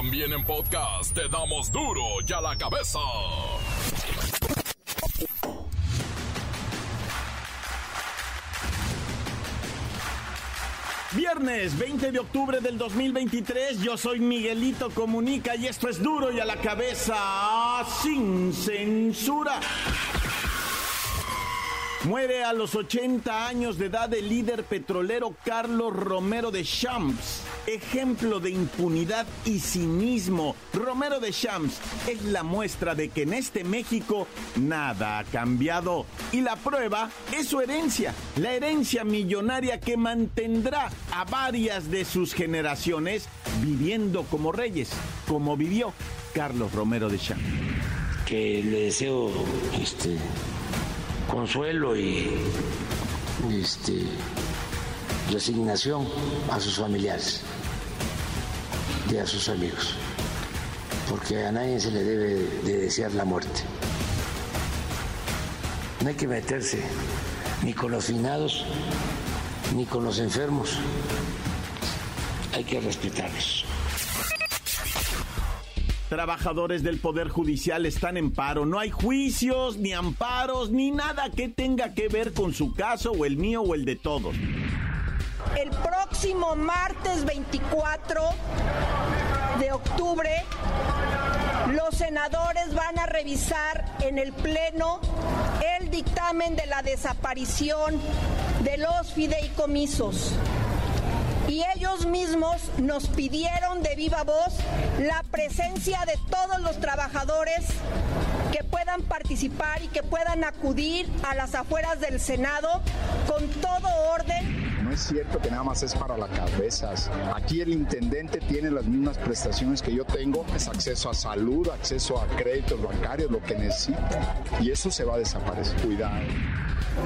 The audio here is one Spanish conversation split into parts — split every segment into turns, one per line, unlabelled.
También en podcast te damos duro y a la cabeza.
Viernes 20 de octubre del 2023, yo soy Miguelito Comunica y esto es duro y a la cabeza sin censura. Muere a los 80 años de edad el líder petrolero Carlos Romero de Champs. Ejemplo de impunidad y cinismo. Romero de Champs es la muestra de que en este México nada ha cambiado. Y la prueba es su herencia. La herencia millonaria que mantendrá a varias de sus generaciones viviendo como reyes, como vivió Carlos Romero de Champs.
Que le deseo este consuelo y este, resignación a sus familiares y a sus amigos, porque a nadie se le debe de desear la muerte. No hay que meterse ni con los finados ni con los enfermos, hay que respetarlos.
Trabajadores del Poder Judicial están en paro. No hay juicios, ni amparos, ni nada que tenga que ver con su caso o el mío o el de todos.
El próximo martes 24 de octubre, los senadores van a revisar en el Pleno el dictamen de la desaparición de los fideicomisos y ellos mismos nos pidieron de viva voz la presencia de todos los trabajadores que puedan participar y que puedan acudir a las afueras del Senado con todo orden
no es cierto que nada más es para las cabezas. Aquí el intendente tiene las mismas prestaciones que yo tengo, es acceso a salud, acceso a créditos bancarios, lo que necesita. Y eso se va a desaparecer. Cuidado.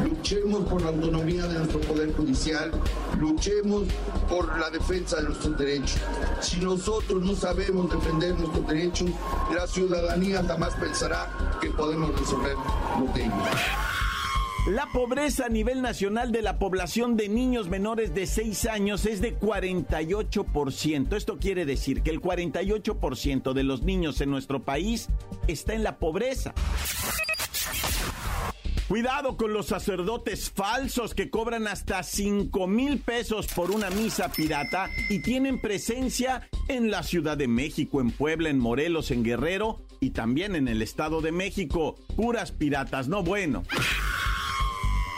Luchemos por la autonomía de nuestro Poder Judicial, luchemos por la defensa de nuestros derechos. Si nosotros no sabemos defender nuestros derechos, la ciudadanía jamás pensará que podemos resolver los temas.
La pobreza a nivel nacional de la población de niños menores de 6 años es de 48%. Esto quiere decir que el 48% de los niños en nuestro país está en la pobreza. Cuidado con los sacerdotes falsos que cobran hasta 5 mil pesos por una misa pirata y tienen presencia en la Ciudad de México, en Puebla, en Morelos, en Guerrero y también en el Estado de México. Puras piratas, no bueno.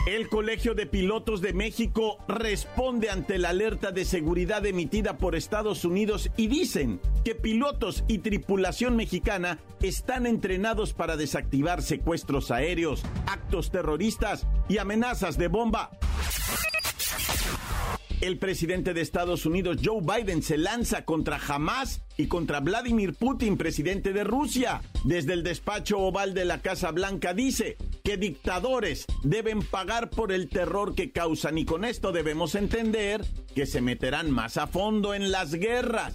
El Colegio de Pilotos de México responde ante la alerta de seguridad emitida por Estados Unidos y dicen que pilotos y tripulación mexicana están entrenados para desactivar secuestros aéreos, actos terroristas y amenazas de bomba. El presidente de Estados Unidos, Joe Biden, se lanza contra Hamas y contra Vladimir Putin, presidente de Rusia. Desde el despacho oval de la Casa Blanca dice que dictadores deben pagar por el terror que causan y con esto debemos entender que se meterán más a fondo en las guerras.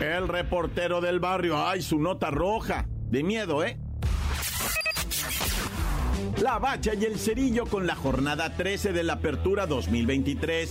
El reportero del barrio, ay, su nota roja. De miedo, ¿eh? La Bacha y el Cerillo con la jornada 13 de la Apertura 2023.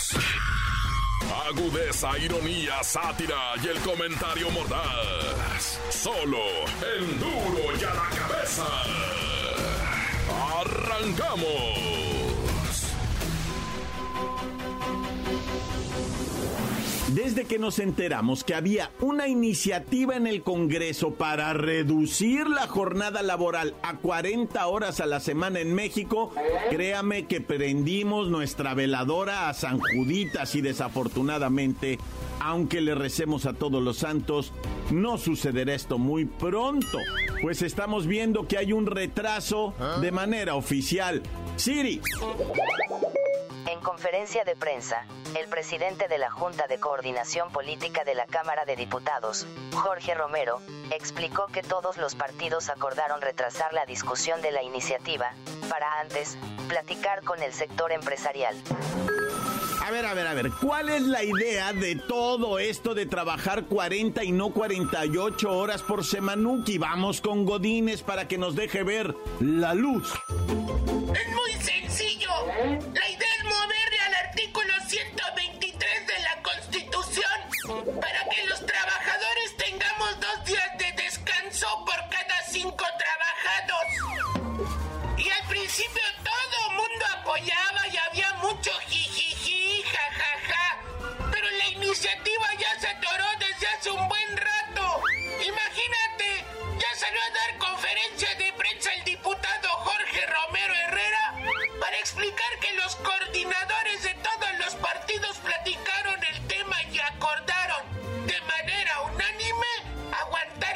Agudeza, ironía, sátira y el comentario mordaz. Solo en duro y a la cabeza. ¡Arrancamos!
Desde que nos enteramos que había una iniciativa en el Congreso para reducir la jornada laboral a 40 horas a la semana en México, créame que prendimos nuestra veladora a San Juditas y desafortunadamente, aunque le recemos a todos los santos, no sucederá esto muy pronto, pues estamos viendo que hay un retraso de manera oficial. Siri.
En conferencia de prensa, el presidente de la Junta de Coordinación Política de la Cámara de Diputados, Jorge Romero, explicó que todos los partidos acordaron retrasar la discusión de la iniciativa, para antes, platicar con el sector empresarial.
A ver, a ver, a ver, ¿cuál es la idea de todo esto de trabajar 40 y no 48 horas por semanuki? Vamos con Godines para que nos deje ver la luz.
Es muy sencillo. La Constitución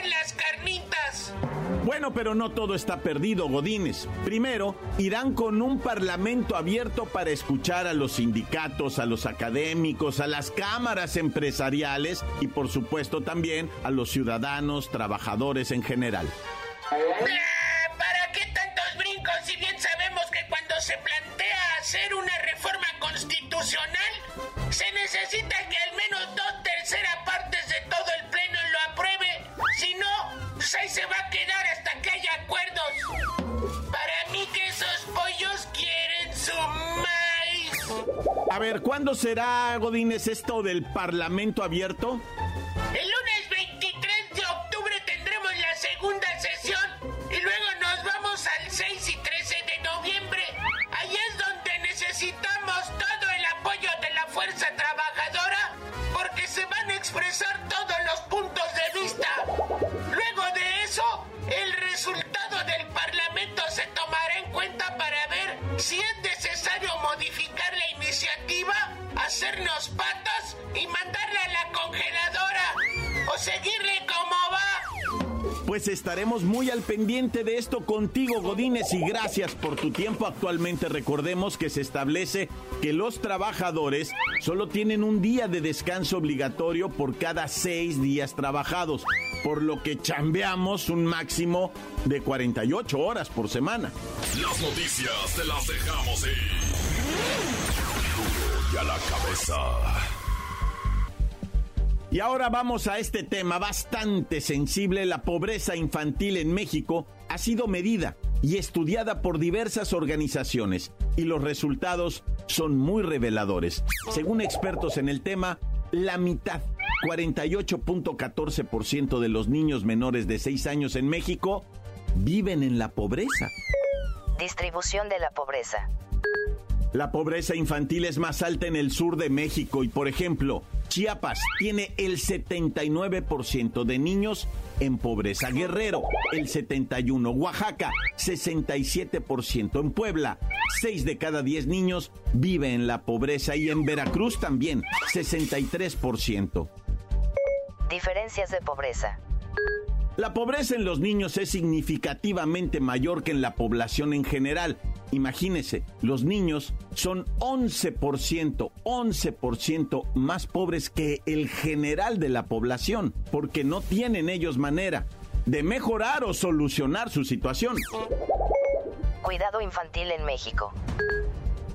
las carnitas.
Bueno, pero no todo está perdido, Godines. Primero, irán con un parlamento abierto para escuchar a los sindicatos, a los académicos, a las cámaras empresariales y por supuesto también a los ciudadanos, trabajadores en general.
Ah, ¿Para qué tantos brincos si bien sabemos que cuando se plantea hacer una reforma constitucional se necesita que al menos dos terceras partes de todo el? Si no, pues se va a quedar hasta que haya acuerdos. Para mí que esos pollos quieren su maíz.
A ver, ¿cuándo será, Godines, esto del parlamento abierto?
Si es necesario modificar la iniciativa, hacernos patas y mandarla a la congeladora o seguirle va.
Pues estaremos muy al pendiente de esto contigo, Godínez, y gracias por tu tiempo. Actualmente recordemos que se establece que los trabajadores solo tienen un día de descanso obligatorio por cada seis días trabajados, por lo que chambeamos un máximo de 48 horas por semana.
Las noticias te las dejamos ir. Y a la cabeza.
Y ahora vamos a este tema bastante sensible. La pobreza infantil en México ha sido medida y estudiada por diversas organizaciones y los resultados son muy reveladores. Según expertos en el tema, la mitad, 48.14% de los niños menores de 6 años en México viven en la pobreza.
Distribución de la pobreza.
La pobreza infantil es más alta en el sur de México y, por ejemplo, Chiapas tiene el 79% de niños en pobreza. Guerrero, el 71%. Oaxaca, 67%. En Puebla, 6 de cada 10 niños vive en la pobreza. Y en Veracruz también, 63%.
Diferencias de pobreza.
La pobreza en los niños es significativamente mayor que en la población en general. Imagínese, los niños son 11%, 11% más pobres que el general de la población, porque no tienen ellos manera de mejorar o solucionar su situación.
Cuidado infantil en México.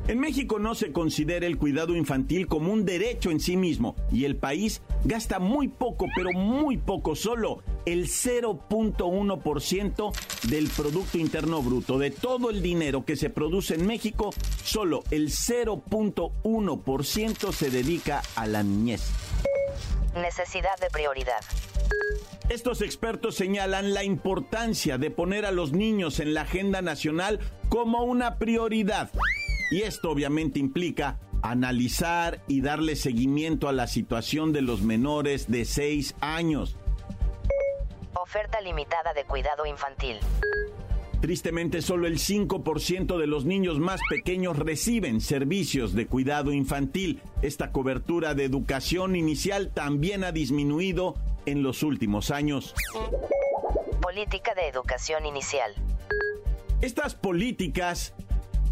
En México no se considera el cuidado infantil como un derecho en sí mismo y el país gasta muy poco, pero muy poco, solo el 0.1% del Producto Interno Bruto. De todo el dinero que se produce en México, solo el 0.1% se dedica a la niñez.
Necesidad de prioridad.
Estos expertos señalan la importancia de poner a los niños en la agenda nacional como una prioridad. Y esto obviamente implica analizar y darle seguimiento a la situación de los menores de 6 años.
Oferta limitada de cuidado infantil.
Tristemente, solo el 5% de los niños más pequeños reciben servicios de cuidado infantil. Esta cobertura de educación inicial también ha disminuido en los últimos años.
Política de educación inicial.
Estas políticas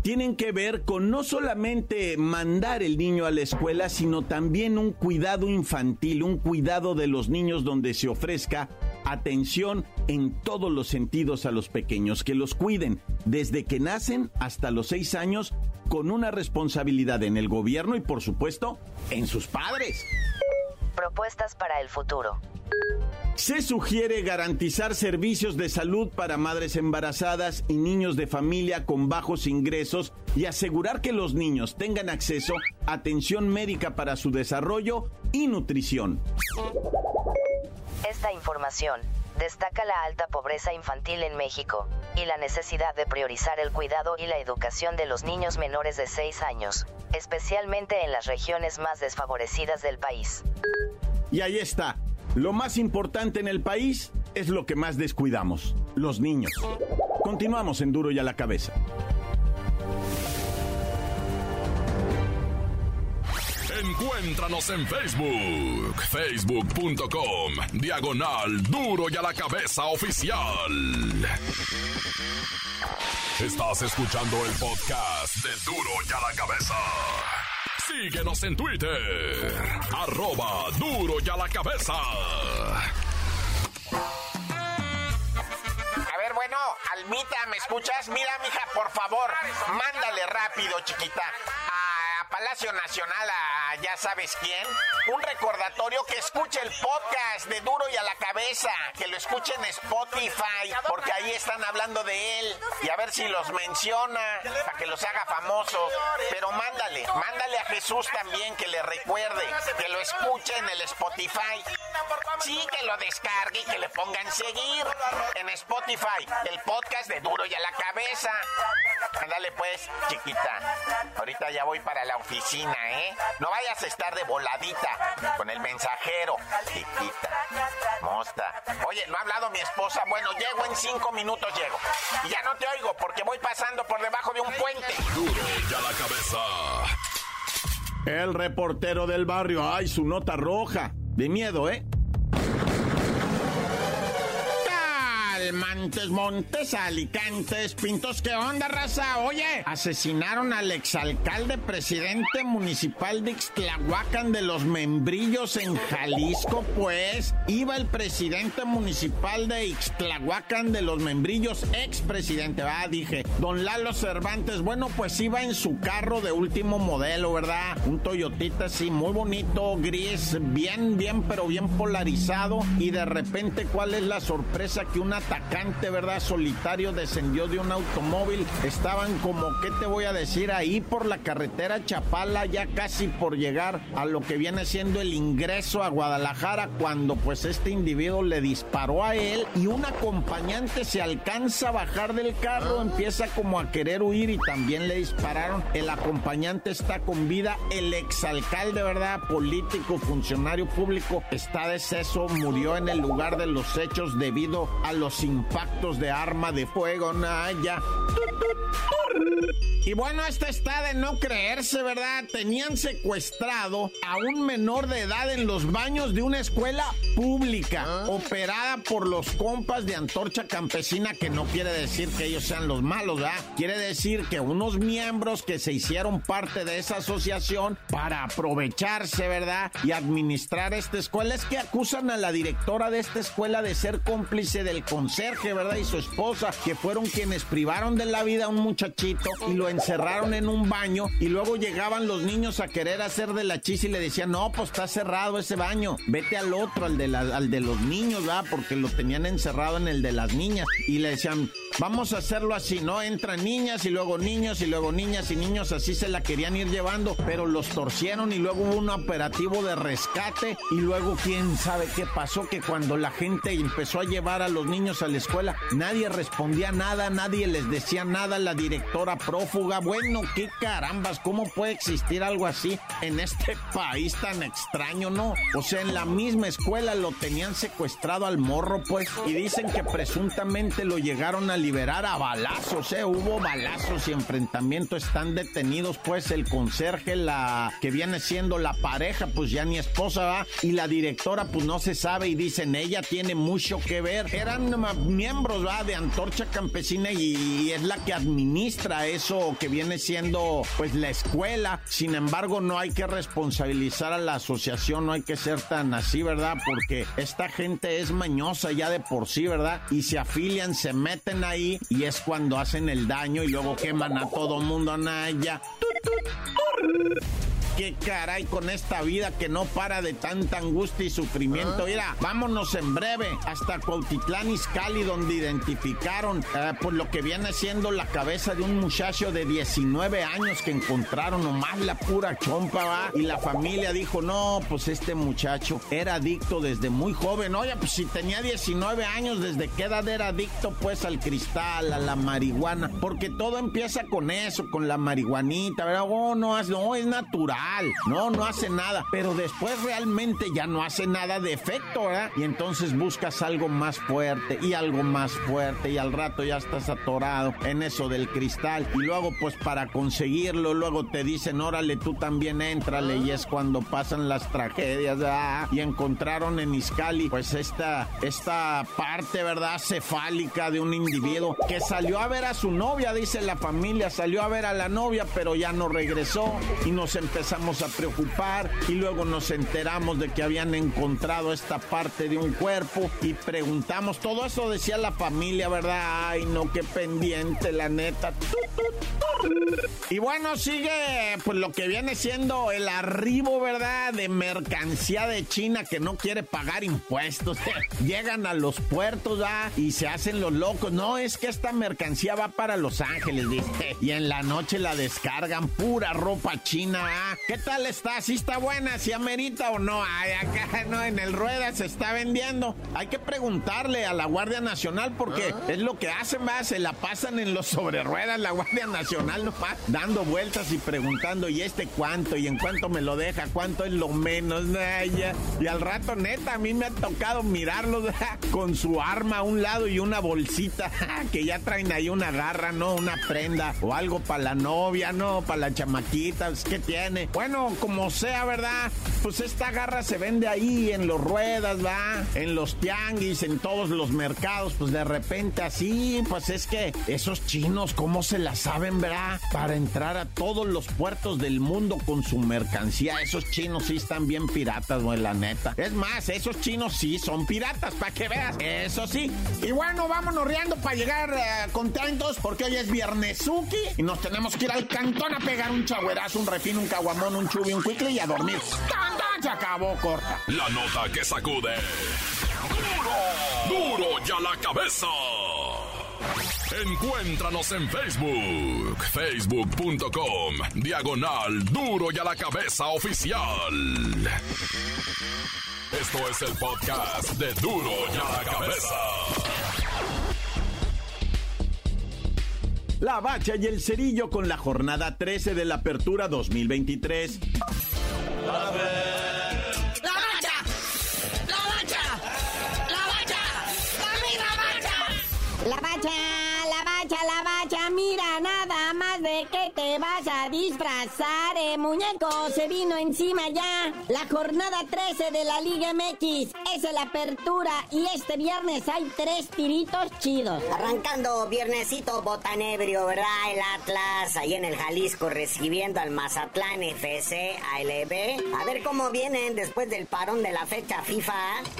tienen que ver con no solamente mandar el niño a la escuela, sino también un cuidado infantil, un cuidado de los niños donde se ofrezca atención en todos los sentidos a los pequeños, que los cuiden desde que nacen hasta los seis años con una responsabilidad en el gobierno y por supuesto en sus padres.
Propuestas para el futuro.
Se sugiere garantizar servicios de salud para madres embarazadas y niños de familia con bajos ingresos y asegurar que los niños tengan acceso a atención médica para su desarrollo y nutrición.
Esta información destaca la alta pobreza infantil en México y la necesidad de priorizar el cuidado y la educación de los niños menores de 6 años, especialmente en las regiones más desfavorecidas del país.
Y ahí está. Lo más importante en el país es lo que más descuidamos, los niños. Continuamos en Duro y a la cabeza.
Encuéntranos en Facebook, facebook.com, diagonal duro y a la cabeza oficial. Estás escuchando el podcast de duro y a la cabeza. Síguenos en Twitter, arroba duro y a la cabeza.
A ver, bueno, Almita, ¿me escuchas? Mira, mija, por favor, mándale rápido, chiquita. A Palacio Nacional, a ya sabes quién. Un recordatorio que escuche el podcast de Duro y a la Cabeza. Que lo escuche en Spotify, porque ahí están hablando de él. Y a ver si los menciona, para que los haga famosos. Pero mándale, mándale a Jesús también que le recuerde, que lo escuche en el Spotify. Sí, que lo descargue y que le pongan seguir en Spotify, el podcast de Duro y a la Cabeza. Ándale pues, chiquita. Ahorita ya voy para la oficina, ¿eh? No vayas a estar de voladita con el mensajero, chiquita. Mosta. Oye, ¿no ha hablado mi esposa? Bueno, llego en cinco minutos, llego. Y ya no te oigo porque voy pasando por debajo de un puente.
Duro y a la cabeza.
El reportero del barrio, ay, su nota roja. De miedo, ¿eh? Montes, Montes, Alicantes, Pintos, ¿qué onda, raza? Oye, asesinaron al exalcalde presidente municipal de Ixtlahuacan de los Membrillos en Jalisco, pues. Iba el presidente municipal de Ixtlahuacan de los Membrillos, expresidente, ah, dije, don Lalo Cervantes, bueno, pues iba en su carro de último modelo, ¿verdad? Un Toyotita así, muy bonito, gris, bien, bien, pero bien polarizado. Y de repente, ¿cuál es la sorpresa que una atacante, ¿verdad? Solitario descendió de un automóvil. Estaban como, ¿qué te voy a decir? Ahí por la carretera Chapala, ya casi por llegar a lo que viene siendo el ingreso a Guadalajara, cuando pues este individuo le disparó a él y un acompañante se alcanza a bajar del carro, empieza como a querer huir y también le dispararon. El acompañante está con vida, el exalcalde, ¿verdad? Político, funcionario público, está deceso, murió en el lugar de los hechos debido a los impactos de arma de fuego, Naya. Y bueno, esta está de no creerse, ¿verdad? Tenían secuestrado a un menor de edad en los baños de una escuela pública, operada por los compas de Antorcha Campesina, que no quiere decir que ellos sean los malos, ¿verdad? Quiere decir que unos miembros que se hicieron parte de esa asociación para aprovecharse, ¿verdad? Y administrar esta escuela, es que acusan a la directora de esta escuela de ser cómplice del conserje, ¿verdad? Y su esposa, que fueron quienes privaron de la vida a un muchachito y lo encerraron en un baño y luego llegaban los niños a querer hacer de la chis y le decían, no, pues está cerrado ese baño, vete al otro, al de, la, al de los niños, ¿verdad? Porque lo tenían encerrado en el de las niñas y le decían, vamos a hacerlo así, ¿no? Entran niñas y luego niños y luego niñas y niños, así se la querían ir llevando, pero los torcieron y luego hubo un operativo de rescate y luego quién sabe qué pasó, que cuando la gente empezó a llevar a los niños a la escuela, nadie respondía nada, nadie les decía nada, la directora prófuga, bueno, qué carambas, ¿cómo puede existir algo así en este país tan extraño, no? O sea, en la misma escuela lo tenían secuestrado al morro, pues, y dicen que presuntamente lo llegaron a liberar a balazos, ¿eh? Hubo balazos y enfrentamiento, están detenidos, pues, el conserje, la que viene siendo la pareja, pues ya ni esposa va, y la directora, pues no se sabe, y dicen, ella tiene mucho que ver. Eran miembros ¿va? de Antorcha Campesina y, es la que administra eso que viene siendo pues la escuela. Sin embargo, no hay que responsabilizar a la asociación, no hay que ser tan así, ¿verdad? Porque esta gente es mañosa ya de por sí, ¿verdad? Y se afilian, se meten ahí y es cuando hacen el daño y luego queman a todo mundo, Naya qué caray con esta vida que no para de tanta angustia y sufrimiento. Mira, vámonos en breve hasta Cuautitlán Izcalli, donde identificaron eh, pues lo que viene siendo la cabeza de un muchacho de 19 años que encontraron nomás la pura chompa, ¿va? Y la familia dijo, no, pues este muchacho era adicto desde muy joven. Oye, pues si tenía 19 años, ¿desde qué edad era adicto? Pues al cristal, a la marihuana. Porque todo empieza con eso, con la marihuanita, ¿verdad? Oh, no, no, es natural. No, no hace nada. Pero después realmente ya no hace nada de efecto, ¿verdad? Y entonces buscas algo más fuerte y algo más fuerte y al rato ya estás atorado en eso del cristal. Y luego pues para conseguirlo, luego te dicen, órale, tú también éntrale. Y es cuando pasan las tragedias, ¿verdad? Y encontraron en Iscali pues esta, esta parte, ¿verdad? Cefálica de un individuo que salió a ver a su novia, dice la familia, salió a ver a la novia, pero ya no regresó y nos empezamos a preocupar y luego nos enteramos de que habían encontrado esta parte de un cuerpo y preguntamos, todo eso decía la familia, ¿verdad? Ay, no, qué pendiente, la neta. Y bueno, sigue pues lo que viene siendo el arribo, ¿verdad? De mercancía de China que no quiere pagar impuestos. Llegan a los puertos, ¿ah? Y se hacen los locos. No, es que esta mercancía va para Los Ángeles, ¿viste? Y en la noche la descargan, pura ropa china, ¿ah? ¿Qué tal está? ¿Sí está buena? ¿Si amerita o no? Ay, acá no, en el rueda se está vendiendo. Hay que preguntarle a la Guardia Nacional porque ah. es lo que hacen, va, se la pasan en los sobre ruedas la Guardia Nacional nomás, dando vueltas y preguntando, ¿y este cuánto? ¿Y en cuánto me lo deja? ¿Cuánto es lo menos? Y al rato, neta, a mí me ha tocado mirarlo con su arma a un lado y una bolsita que ya traen ahí una garra, ¿no? Una prenda o algo para la novia, ¿no? Para la chamaquita, ¿qué tiene? Bueno, como sea, ¿verdad? Pues esta garra se vende ahí en los ruedas, ¿va? En los tianguis, en todos los mercados. Pues de repente así, pues es que esos chinos, ¿cómo se la saben, verdad? Para entrar a todos los puertos del mundo con su mercancía. Esos chinos sí están bien piratas, güey, la neta. Es más, esos chinos sí son piratas, para que veas. Eso sí. Y bueno, vámonos riendo para llegar eh, contentos porque hoy es Viernesuki y nos tenemos que ir al cantón a pegar un chagüerazo, un refino, un caguamón un chubi, un cuicle y a dormir. ¡Tan, Se acabó corta.
La nota que sacude. ¡Duro! ¡Duro ya la cabeza! Encuéntranos en Facebook, facebook.com, diagonal duro y a la cabeza oficial. Esto es el podcast de duro y a la cabeza.
La Bacha y el Cerillo con la jornada 13 de la Apertura 2023.
La Bacha, la Bacha, la Bacha, la Bacha, la Bacha. La Bacha, la Bacha, la Bacha, mira nada más de que te vas a disfrazar, eh, muñeco, se vino encima ya. La jornada 13 de la Liga MX es la apertura y este viernes hay tres tiritos chidos.
Arrancando viernesito botanebrio, ¿verdad? El Atlas ahí en el Jalisco recibiendo al Mazatlán FC ALB. A ver cómo vienen después del parón de la fecha FIFA.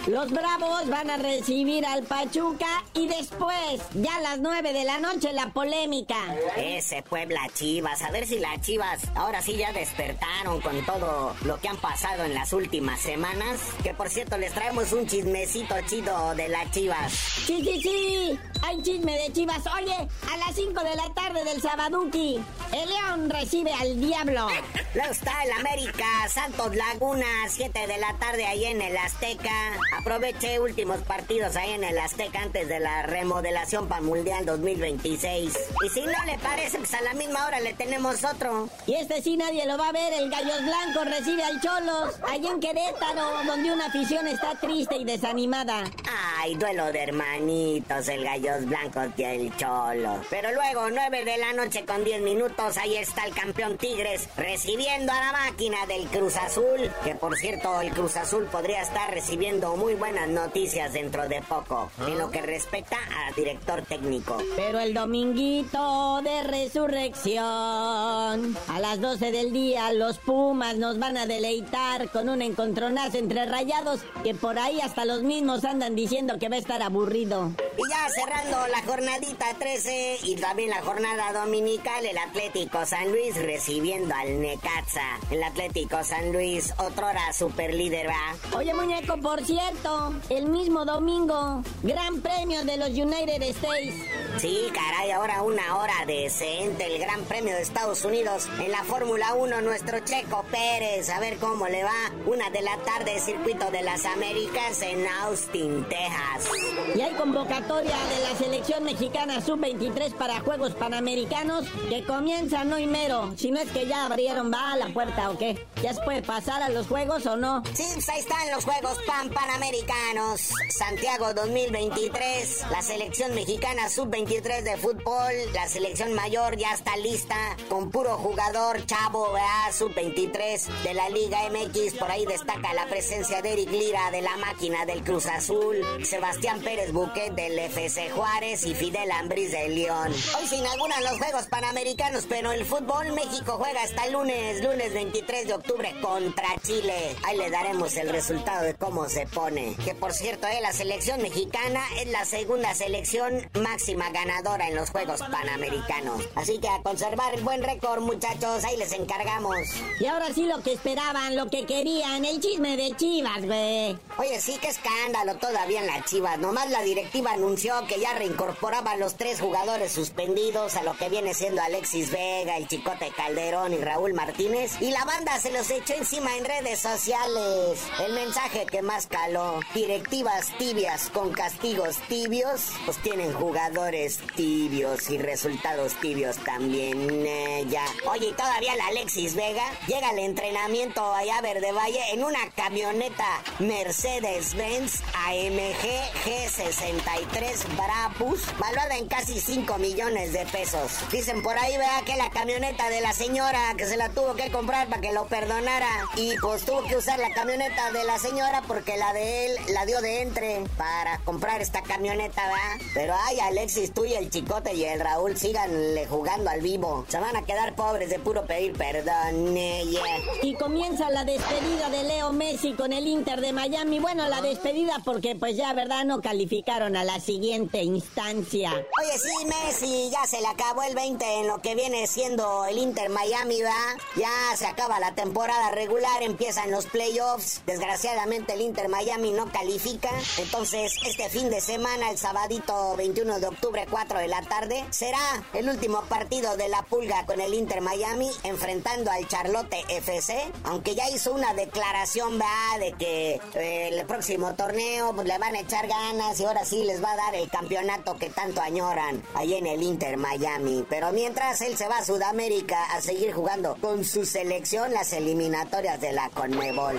Los Bravos van a recibir al Pachuca y después, ya a las 9 de la noche, la polémica.
Ese Puebla Chivas, a ver si las Chivas ahora sí ya despertaron con todo lo que han pasado en las últimas semanas. Que por cierto les traemos un chismecito chido de las Chivas.
Sí, sí, sí. Hay chisme de Chivas. Oye, a las 5 de la tarde del Sabaduki, el León recibe al Diablo.
Luego está el América, Santos Laguna, 7 de la tarde ahí en el Azteca. Aproveché últimos partidos ahí en el Azteca antes de la remodelación para Mundial 2026. Y si no le parece, pues a la misma hora le tenemos otro.
Y este sí nadie lo va a ver. El Gallos Blancos recibe al Cholos, allá en Querétaro, donde una afición está triste y desanimada.
Ay, duelo de hermanitos, el Gallos Blancos y el Cholo. Pero luego, 9 de la noche con 10 minutos, ahí está el campeón Tigres recibiendo a la máquina del Cruz Azul. Que por cierto, el Cruz Azul podría estar recibiendo muy buenas noticias dentro de poco, en lo que respecta al director técnico.
Pero el dominguito de resurrección, a las 12 del día, los Pumas nos van a deleitar con un encontronazo entre rayados que por ahí hasta los mismos andan diciendo que va a estar aburrido.
Y ya cerrando la jornadita 13 y también la jornada dominical, el Atlético San Luis recibiendo al Necaxa. El Atlético San Luis, otrora super líder, va.
Oye, muñeco, por cierto, el mismo domingo, gran premio de los United States.
Sí, caray, ahora una hora decente, el Gran Premio de Estados Unidos en la Fórmula 1, nuestro Checo Pérez, a ver cómo le va. Una de la tarde, circuito de las Américas en Austin, Texas.
Y hay convocatoria de la selección mexicana sub-23 para Juegos Panamericanos que comienzan hoy mero. Si no es que ya abrieron, va a la puerta o qué. ¿Ya se puede pasar a los Juegos o no?
Sí, pues ahí están los Juegos Pan Panamericanos. Santiago 2023, la selección mexicana sub-23 de fútbol, la selección mayor ya está lista con puro jugador chavo, ¿verdad? Sub-23 de la Liga MX. Por ahí destaca la presencia de Eric Lira de la máquina del Cruz Azul, Sebastián Pérez Buquet del FC Juárez y Fidel Ambriz del León. Hoy se inauguran los Juegos Panamericanos, pero el fútbol México juega hasta el lunes, lunes 23 de octubre contra Chile. Ahí le daremos el resultado de cómo se pone. Que por cierto, eh, la selección mexicana es la segunda selección máxima ganadora en los Juegos Panamericanos. Así que a conservar el buen récord, muchachos, ahí les encargamos.
Y ahora sí lo que esperaban, lo que querían, el chisme de Chivas, güey.
Oye, sí, qué escándalo todavía en la Chivas. Nomás la directiva anunció que ya reincorporaba a los tres jugadores suspendidos a lo que viene siendo Alexis Vega, el Chicote Calderón y Raúl Martínez. Y la banda se los echó encima en redes sociales. El mensaje que más caló. Directivas tibias con castigos tibios, pues tienen jugadores tibios y resultados tibios también. eh, ya. Oye, y todavía la Alexis Vega llega al entrenamiento allá a Verde Valle en una camioneta Mercedes-Benz AMG G63 Brabus, valuada en casi 5 millones de pesos. Dicen por ahí, vea que la camioneta de la señora que se la tuvo que comprar para que lo perdonara. Y pues tuvo que usar la camioneta de la señora porque la de él la dio de entre para comprar esta camioneta, ¿verdad? Pero ay, Alexis, tú y el chicote y el Raúl síganle jugando al vivo. Se van a quedar pobres de puro pedir perdón.
Y comienza la despedida de Leo Messi con el Inter de Miami. Bueno, la despedida porque pues ya, ¿verdad? No calificaron a la siguiente instancia.
Oye, sí, Messi, ya se le acabó el 20 en lo que viene siendo el Inter Miami, ¿va? Ya se acaba la temporada regular, empiezan los playoffs. Desgraciadamente el Inter Miami no califica. Entonces, este fin de semana, el sabadito 21 de octubre, 4 de la tarde, será el último partido de la pulga con el Inter Miami enfrentando al Charlotte FC. Aunque ya hizo una declaración, ¿va? De que eh, el próximo torneo pues, le van a echar ganas y ahora sí les va a dar el campeonato que tanto añoran ahí en el Inter Miami. Pero mientras él se va a Sudamérica a seguir jugando con su selección las eliminatorias de la Conmebol.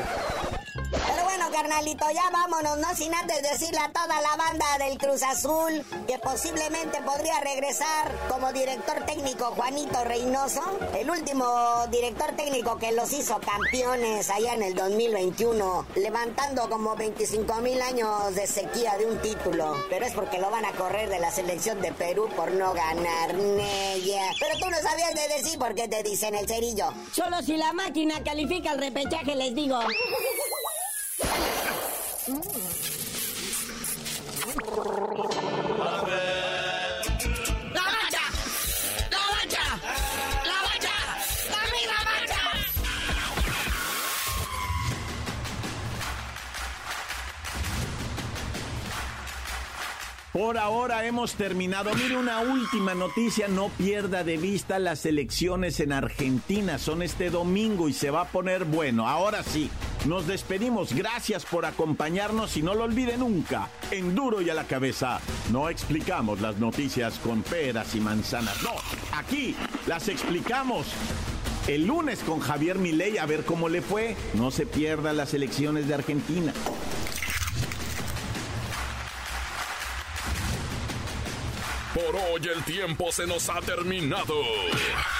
Pero bueno, carnalito, ya vámonos, no sin antes decirle a toda la banda del Cruz Azul que posiblemente podría regresar como director técnico Juanito Reynoso, el último director técnico que los hizo campeones allá en el 2021, levantando como 25 mil años de sequía de un título. Pero es porque lo van a correr de la selección de Perú por no ganar Nella. Pero tú no sabías de decir por qué te dicen el cerillo.
Solo si la máquina califica el repechaje, les digo.
¡La bacha! ¡La bacha! ¡La bacha! ¡Dame la bacha!
Por ahora hemos terminado. Mire, una última noticia. No pierda de vista las elecciones en Argentina. Son este domingo y se va a poner bueno. Ahora sí, nos despedimos. Gracias por acompañarnos y no lo olvide nunca. En duro y a la cabeza, no explicamos las noticias con peras y manzanas. No, aquí las explicamos el lunes con Javier Milei a ver cómo le fue. No se pierda las elecciones de Argentina.
Por hoy el tiempo se nos ha terminado.